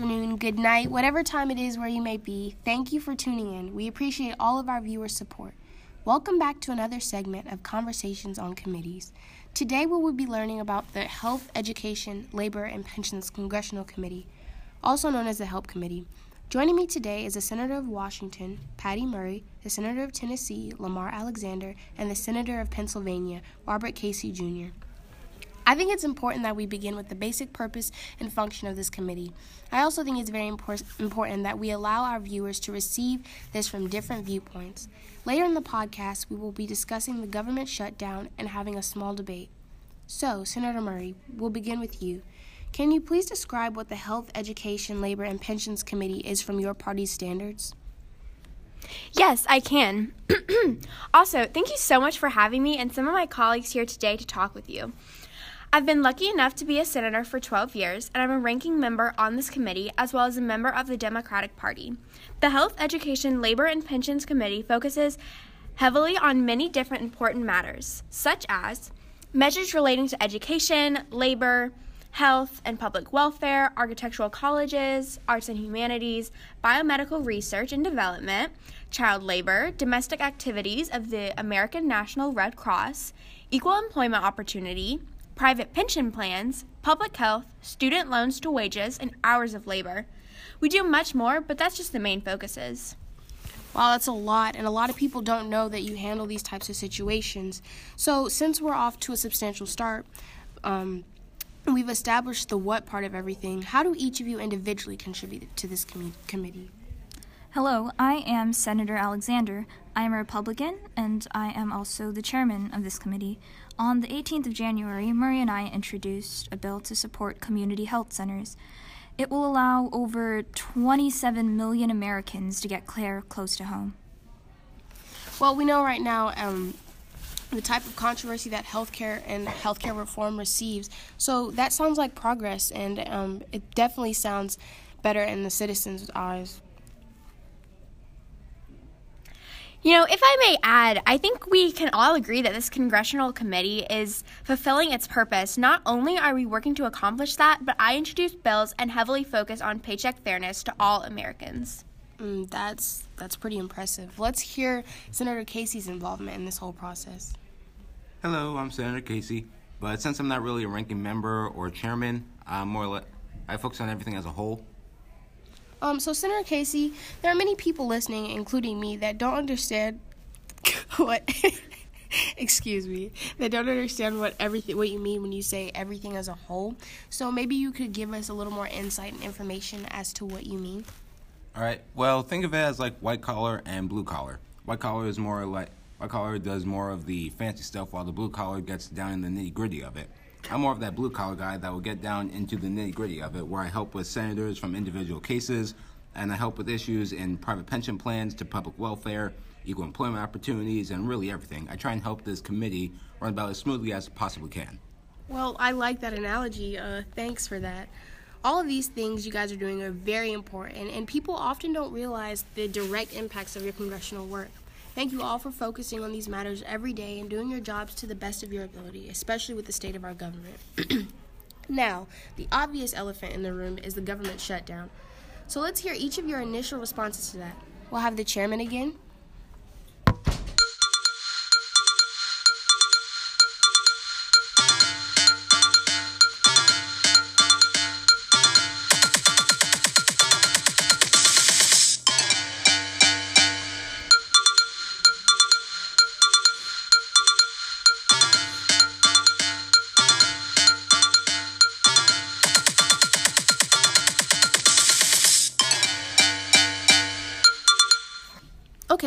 afternoon, good night, whatever time it is where you may be. Thank you for tuning in. We appreciate all of our viewers' support. Welcome back to another segment of Conversations on Committees. Today we will be learning about the Health, Education, Labor, and Pensions Congressional Committee, also known as the HELP Committee. Joining me today is the Senator of Washington, Patty Murray, the Senator of Tennessee, Lamar Alexander, and the Senator of Pennsylvania, Robert Casey Jr. I think it's important that we begin with the basic purpose and function of this committee. I also think it's very impor- important that we allow our viewers to receive this from different viewpoints. Later in the podcast, we will be discussing the government shutdown and having a small debate. So, Senator Murray, we'll begin with you. Can you please describe what the Health, Education, Labor, and Pensions Committee is from your party's standards? Yes, I can. also, thank you so much for having me and some of my colleagues here today to talk with you. I've been lucky enough to be a senator for 12 years, and I'm a ranking member on this committee as well as a member of the Democratic Party. The Health, Education, Labor, and Pensions Committee focuses heavily on many different important matters, such as measures relating to education, labor, health and public welfare, architectural colleges, arts and humanities, biomedical research and development, child labor, domestic activities of the American National Red Cross, equal employment opportunity, private pension plans, public health, student loans to wages, and hours of labor. We do much more, but that's just the main focuses. Wow, that's a lot, and a lot of people don't know that you handle these types of situations. So, since we're off to a substantial start, um, we've established the what part of everything. How do each of you individually contribute to this com- committee? Hello, I am Senator Alexander. I am a Republican, and I am also the chairman of this committee. On the 18th of January, Murray and I introduced a bill to support community health centers. It will allow over 27 million Americans to get care close to home. Well, we know right now um, the type of controversy that healthcare and healthcare reform receives. So that sounds like progress, and um, it definitely sounds better in the citizens' eyes. You know, if I may add, I think we can all agree that this congressional committee is fulfilling its purpose. Not only are we working to accomplish that, but I introduced bills and heavily focus on paycheck fairness to all Americans. Mm, that's that's pretty impressive. Let's hear Senator Casey's involvement in this whole process. Hello, I'm Senator Casey, but since I'm not really a ranking member or chairman, I'm more like I focus on everything as a whole. Um, so Senator Casey, there are many people listening, including me, that don't understand what. excuse me, that don't understand what everything what you mean when you say everything as a whole. So maybe you could give us a little more insight and information as to what you mean. All right. Well, think of it as like white collar and blue collar. White collar is more like white collar does more of the fancy stuff, while the blue collar gets down in the nitty gritty of it. I'm more of that blue collar guy that will get down into the nitty gritty of it, where I help with senators from individual cases, and I help with issues in private pension plans to public welfare, equal employment opportunities, and really everything. I try and help this committee run about as smoothly as possibly can. Well, I like that analogy. Uh, thanks for that. All of these things you guys are doing are very important, and people often don't realize the direct impacts of your congressional work. Thank you all for focusing on these matters every day and doing your jobs to the best of your ability, especially with the state of our government. now, the obvious elephant in the room is the government shutdown. So let's hear each of your initial responses to that. We'll have the chairman again.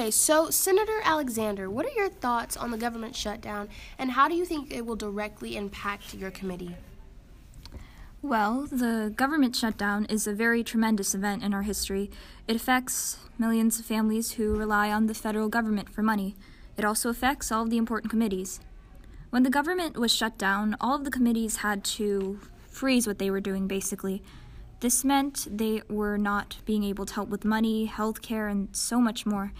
Okay, so Senator Alexander, what are your thoughts on the government shutdown and how do you think it will directly impact your committee? Well, the government shutdown is a very tremendous event in our history. It affects millions of families who rely on the federal government for money. It also affects all of the important committees. When the government was shut down, all of the committees had to freeze what they were doing, basically. This meant they were not being able to help with money, health care, and so much more.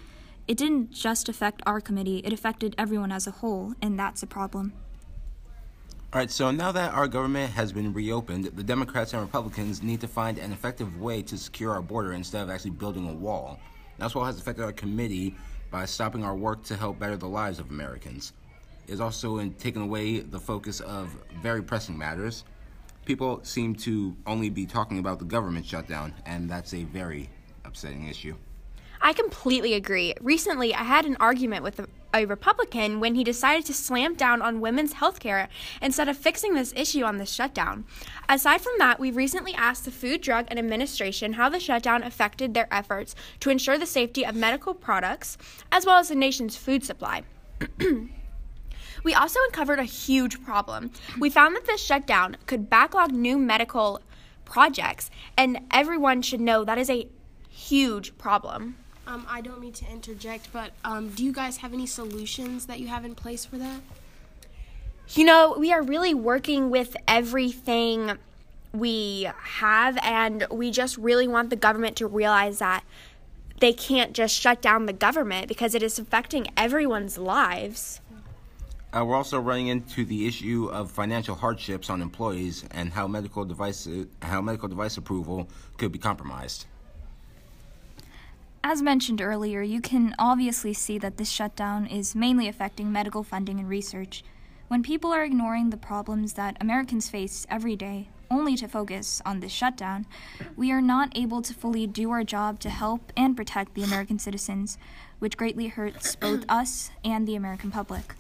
It didn't just affect our committee, it affected everyone as a whole, and that's a problem. All right, so now that our government has been reopened, the Democrats and Republicans need to find an effective way to secure our border instead of actually building a wall. That's what has affected our committee by stopping our work to help better the lives of Americans. It's also in taking away the focus of very pressing matters. People seem to only be talking about the government shutdown, and that's a very upsetting issue. I completely agree. Recently, I had an argument with a, Republican when he decided to slam down on women's health care instead of fixing this issue on the shutdown. Aside from that, we recently asked the Food, Drug, and Administration how the shutdown affected their efforts to ensure the safety of medical products as well as the nation's food supply. we also uncovered a huge problem. We found that this shutdown could backlog new medical projects, and everyone should know that is a huge problem. Um, I don't mean to interject, but um, do you guys have any solutions that you have in place for that? You know, we are really working with everything we have, and we just really want the government to realize that they can't just shut down the government because it is affecting everyone's lives. Uh, we're also running into the issue of financial hardships on employees and how medical device how medical device approval could be compromised. As mentioned earlier, you can obviously see that this shutdown is mainly affecting medical funding and research. When people are ignoring the problems that Americans face every day only to focus on this shutdown, we are not able to fully do our job to help and protect the American citizens, which greatly hurts both us and the American public.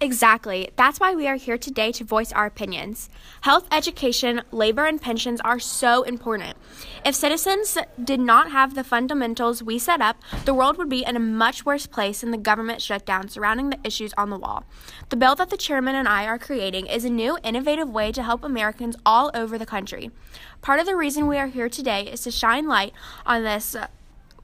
Exactly. That's why we are here today to voice our opinions. Health, education, labor, and pensions are so important. If citizens did not have the fundamentals we set up, the world would be in a much worse place than the government shutdown surrounding the issues on the wall. The bill that the chairman and I are creating is a new, innovative way to help Americans all over the country. Part of the reason we are here today is to shine light on this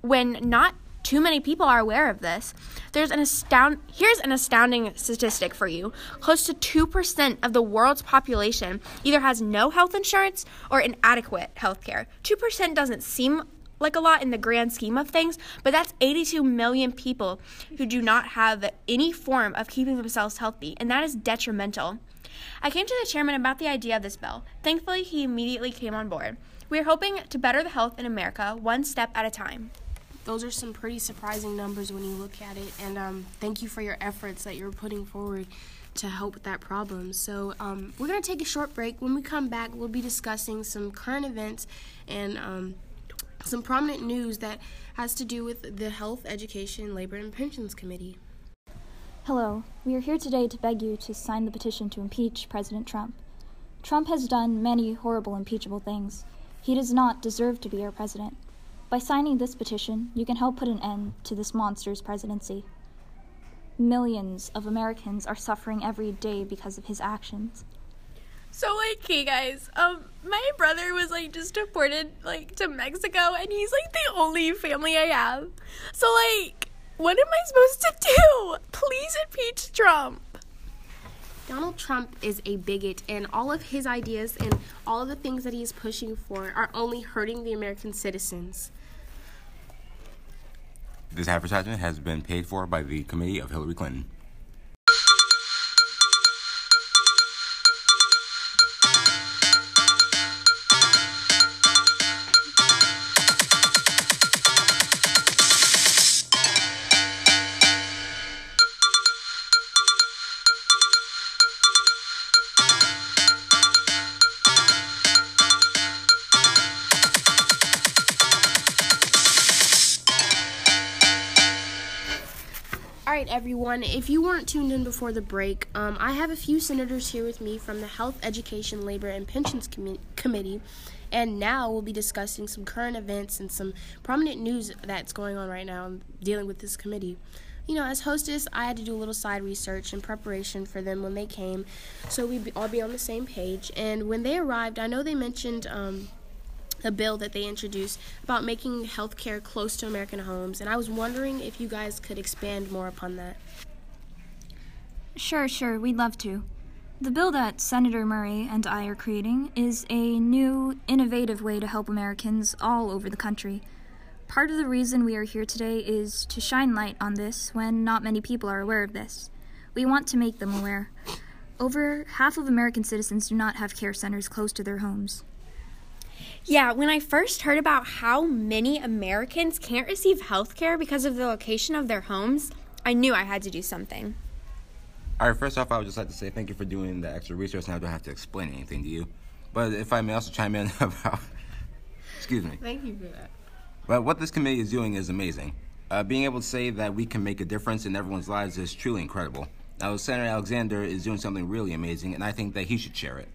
when not too many people are aware of this. There's an astound here's an astounding statistic for you. Close to 2% of the world's population either has no health insurance or inadequate health care. 2% doesn't seem like a lot in the grand scheme of things, but that's 82 million people who do not have any form of keeping themselves healthy, and that is detrimental. I came to the chairman about the idea of this bill. Thankfully, he immediately came on board. We are hoping to better the health in America one step at a time those are some pretty surprising numbers when you look at it. And um, thank you for your efforts that you're putting forward to help with that problem. So um, we're going to take a short break. When we come back, we'll be discussing some current events and um, some prominent news that has to do with the Health, Education, Labor, and Pensions Committee. Hello. We are here today to beg you to sign the petition to impeach President Trump. Trump has done many horrible, impeachable things. He does not deserve to be our president. By signing this petition, you can help put an end to this monster's presidency. Millions of Americans are suffering every day because of his actions. So like, hey guys, um, my brother was like just deported like to Mexico, and he's like the only family I have. So like, what am I supposed to do? Please impeach Trump. Donald Trump is a bigot, and all of his ideas and all of the things that he's pushing for are only hurting the American citizens. This advertisement has been paid for by the Committee of Hillary Clinton. Right, everyone. If you weren't tuned in before the break, um, I have a few senators here with me from the Health, Education, Labor, and Pensions Com- Committee, and now we'll be discussing some current events and some prominent news that's going on right now dealing with this committee. You know, as hostess, I had to do a little side research in preparation for them when they came, so we'd all be on the same page. And when they arrived, I know they mentioned. Um, a bill that they introduced about making healthcare close to American homes, and I was wondering if you guys could expand more upon that. Sure, sure, we'd love to. The bill that Senator Murray and I are creating is a new, innovative way to help Americans all over the country. Part of the reason we are here today is to shine light on this when not many people are aware of this. We want to make them aware. Over half of American citizens do not have care centers close to their homes. Yeah, when I first heard about how many Americans can't receive health care because of the location of their homes, I knew I had to do something. All right, first off, I would just like to say thank you for doing the extra research, and I don't have to explain anything to you. But if I may also chime in about. excuse me. Thank you for that. But what this committee is doing is amazing. Uh, being able to say that we can make a difference in everyone's lives is truly incredible. Now, Senator Alexander is doing something really amazing, and I think that he should share it.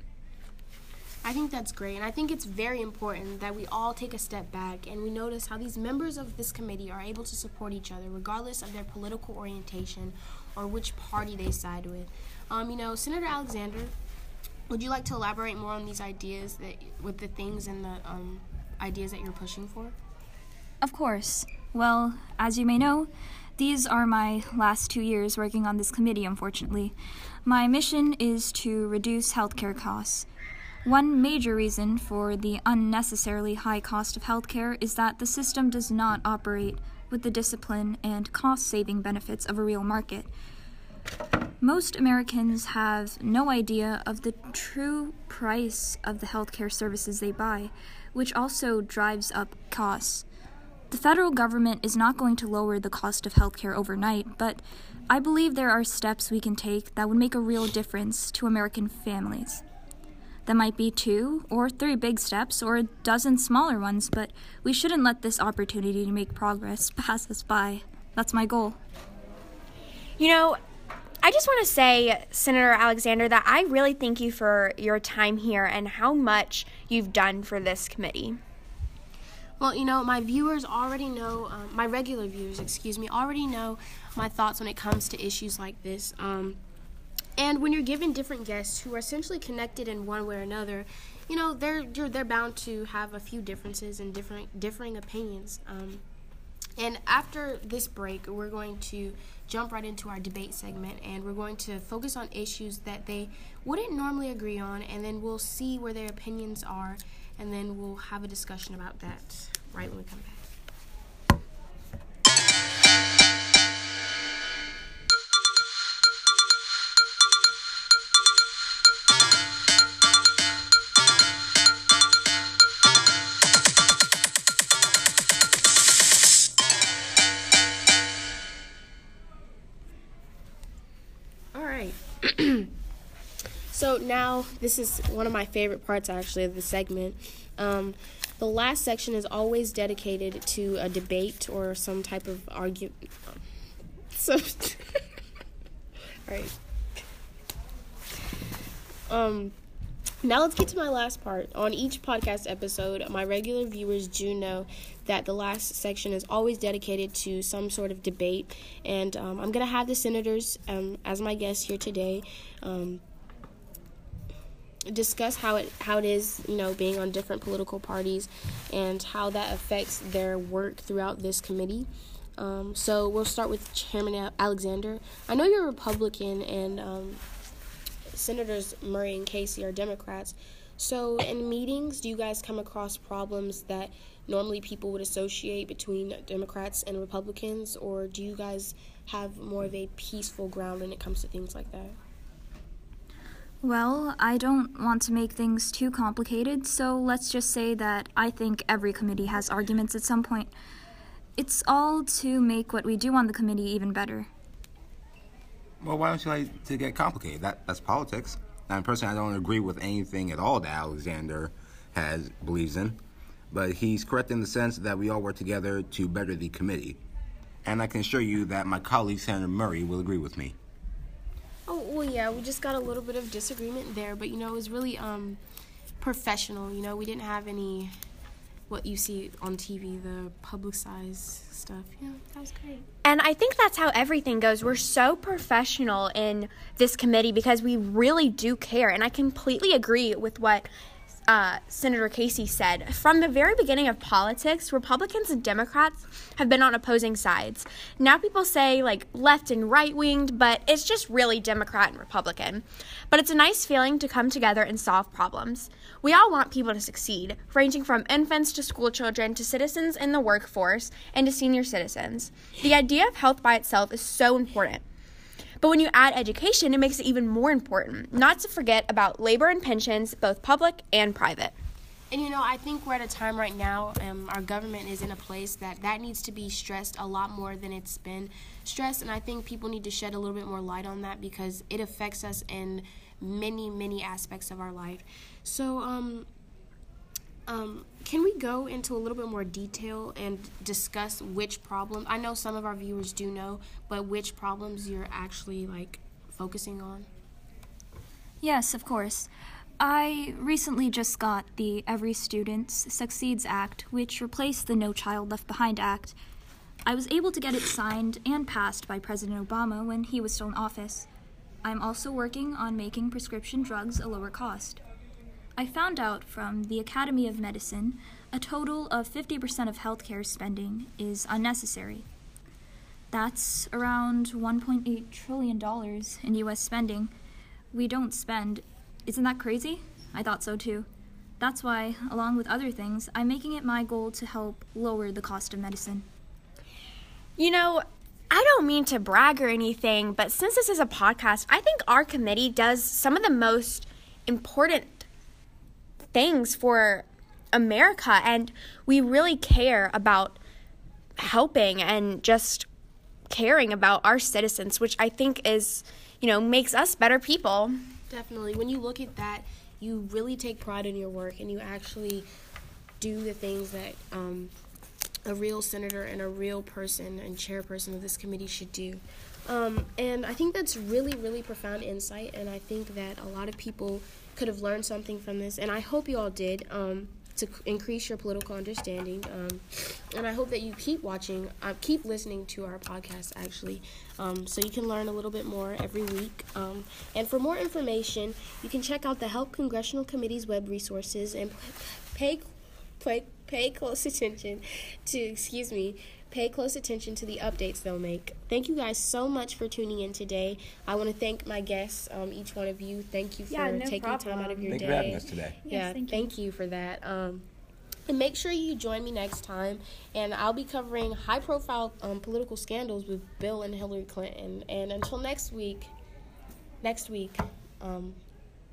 I think that's great, and I think it's very important that we all take a step back and we notice how these members of this committee are able to support each other regardless of their political orientation or which party they side with. Um, you know, Senator Alexander, would you like to elaborate more on these ideas that with the things and the um, ideas that you're pushing for? Of course. Well, as you may know, these are my last two years working on this committee, unfortunately. My mission is to reduce healthcare costs. One major reason for the unnecessarily high cost of healthcare is that the system does not operate with the discipline and cost saving benefits of a real market. Most Americans have no idea of the true price of the healthcare services they buy, which also drives up costs. The federal government is not going to lower the cost of healthcare overnight, but I believe there are steps we can take that would make a real difference to American families. That might be two or three big steps or a dozen smaller ones, but we shouldn't let this opportunity to make progress pass us by. That's my goal. You know, I just want to say, Senator Alexander, that I really thank you for your time here and how much you've done for this committee. Well, you know, my viewers already know, um, my regular viewers, excuse me, already know my thoughts when it comes to issues like this. Um, and when you're given different guests who are essentially connected in one way or another, you know they're they're bound to have a few differences and different differing opinions. Um, and after this break, we're going to jump right into our debate segment, and we're going to focus on issues that they wouldn't normally agree on, and then we'll see where their opinions are, and then we'll have a discussion about that right when we come back. Now this is one of my favorite parts actually of the segment. Um, the last section is always dedicated to a debate or some type of argument. So, all right. Um, now let's get to my last part. On each podcast episode, my regular viewers do know that the last section is always dedicated to some sort of debate, and um, I'm gonna have the senators um, as my guests here today. Um, discuss how it how it is you know being on different political parties and how that affects their work throughout this committee. Um, so we'll start with Chairman Alexander. I know you're a Republican and um, Senators Murray and Casey are Democrats. So in meetings, do you guys come across problems that normally people would associate between Democrats and Republicans, or do you guys have more of a peaceful ground when it comes to things like that? Well, I don't want to make things too complicated, so let's just say that I think every committee has arguments at some point. It's all to make what we do on the committee even better. Well, why don't you like to get complicated? That that's politics. Now, personally, I don't agree with anything at all that Alexander has believes in, but he's correct in the sense that we all work together to better the committee. And I can assure you that my colleague Senator Murray will agree with me. Oh well, yeah, we just got a little bit of disagreement there, but you know, it was really um, professional. You know, we didn't have any what you see on TV, the publicized stuff. Yeah, that was great. And I think that's how everything goes. We're so professional in this committee because we really do care. And I completely agree with what uh, Senator Casey said, from the very beginning of politics, Republicans and Democrats have been on opposing sides. Now people say like left and right winged, but it's just really Democrat and Republican. But it's a nice feeling to come together and solve problems. We all want people to succeed, ranging from infants to school children to citizens in the workforce and to senior citizens. The idea of health by itself is so important. But when you add education, it makes it even more important. Not to forget about labor and pensions, both public and private. And you know, I think we're at a time right now, um, our government is in a place that that needs to be stressed a lot more than it's been stressed. And I think people need to shed a little bit more light on that because it affects us in many, many aspects of our life. So, um, um, can we go into a little bit more detail and discuss which problem? I know some of our viewers do know, but which problems you're actually like focusing on? Yes, of course. I recently just got the Every Student Succeeds Act, which replaced the No Child Left Behind Act. I was able to get it signed and passed by President Obama when he was still in office. I'm also working on making prescription drugs a lower cost. I found out from the Academy of Medicine a total of 50% of healthcare spending is unnecessary. That's around $1.8 trillion in US spending. We don't spend isn't that crazy? I thought so too. That's why, along with other things, I'm making it my goal to help lower the cost of medicine. You know, I don't mean to brag or anything, but since this is a podcast, I think our committee does some of the most important things for America, and we really care about helping and just caring about our citizens, which I think is, you know, makes us better people. Definitely. When you look at that, you really take pride in your work and you actually do the things that um, a real senator and a real person and chairperson of this committee should do. Um, and I think that's really, really profound insight. And I think that a lot of people could have learned something from this. And I hope you all did. Um, to increase your political understanding. Um, and I hope that you keep watching, uh, keep listening to our podcast actually, um, so you can learn a little bit more every week. Um, and for more information, you can check out the Help Congressional Committee's web resources and pay, pay, pay close attention to, excuse me, pay close attention to the updates they'll make. Thank you guys so much for tuning in today. I want to thank my guests, um, each one of you. Thank you for yeah, no taking problem. time out of your Thank day. you for having us today. Yeah, Yes, thank thank, you. for that. Um, and make sure you join me next time. And I'll be covering high profile um, political scandals with Bill and Hillary Clinton. And until next week, next week, um,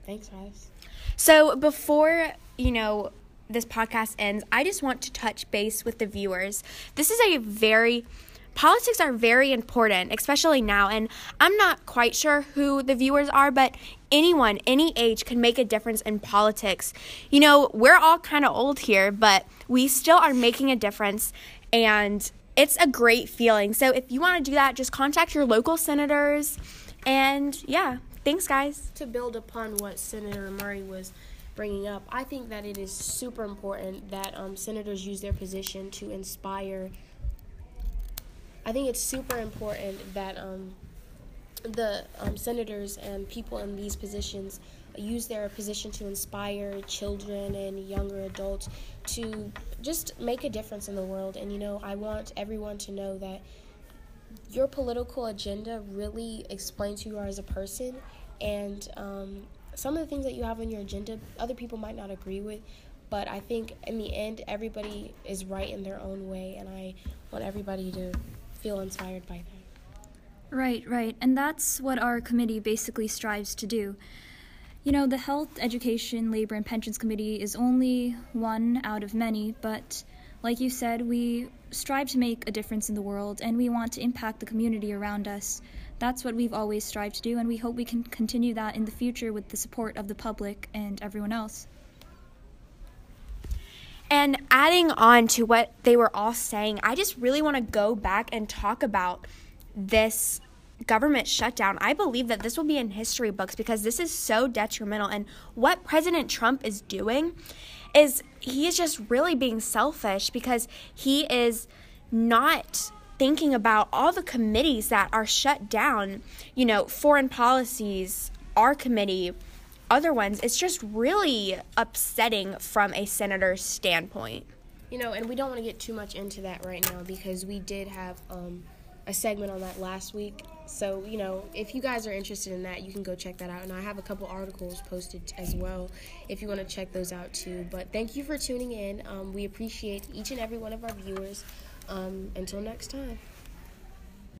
thanks, guys. So before, you know, this podcast ends, I just want to touch base with the viewers. This is a very politics are very important, especially now, and I'm not quite sure who the viewers are, but anyone, any age can make a difference in politics. You know, we're all kind of old here, but we still are making a difference and it's a great feeling. So if you want to do that, just contact your local senators and yeah, thanks guys. To build upon what Senator Murray was bringing up, I think that it is super important that um, senators use their position to inspire. I think it's super important that um, the um, senators and people in these positions use their position to inspire children and younger adults to just make a difference in the world. And you know, I want everyone to know that your political agenda really explains who you are as a person and um, some of the things that you have on your agenda other people might not agree with but i think in the end everybody is right in their own way and i want everybody to feel inspired by that Right, right. And that's what our committee basically strives to do. You know, the Health, Education, Labor, and Pensions Committee is only one out of many, but like you said, we strive to make a difference in the world and we want to impact the community around us. That's what we've always strived to do, and we hope we can continue that in the future with the support of the public and everyone else. And adding on to what they were all saying, I just really want to go back and talk about this government shutdown. I believe that this will be in history books because this is so detrimental. And what President Trump is doing is he is just really being selfish because he is not thinking about all the committees that are shut down, you know, foreign policies, our committee, other ones. It's just really upsetting from a senator's standpoint. you know and we don't want to get too much into that right now because we did have um, a segment on that last week so you know if you guys are interested in that you can go check that out and i have a couple articles posted as well if you want to check those out too but thank you for tuning in um, we appreciate each and every one of our viewers um, until next time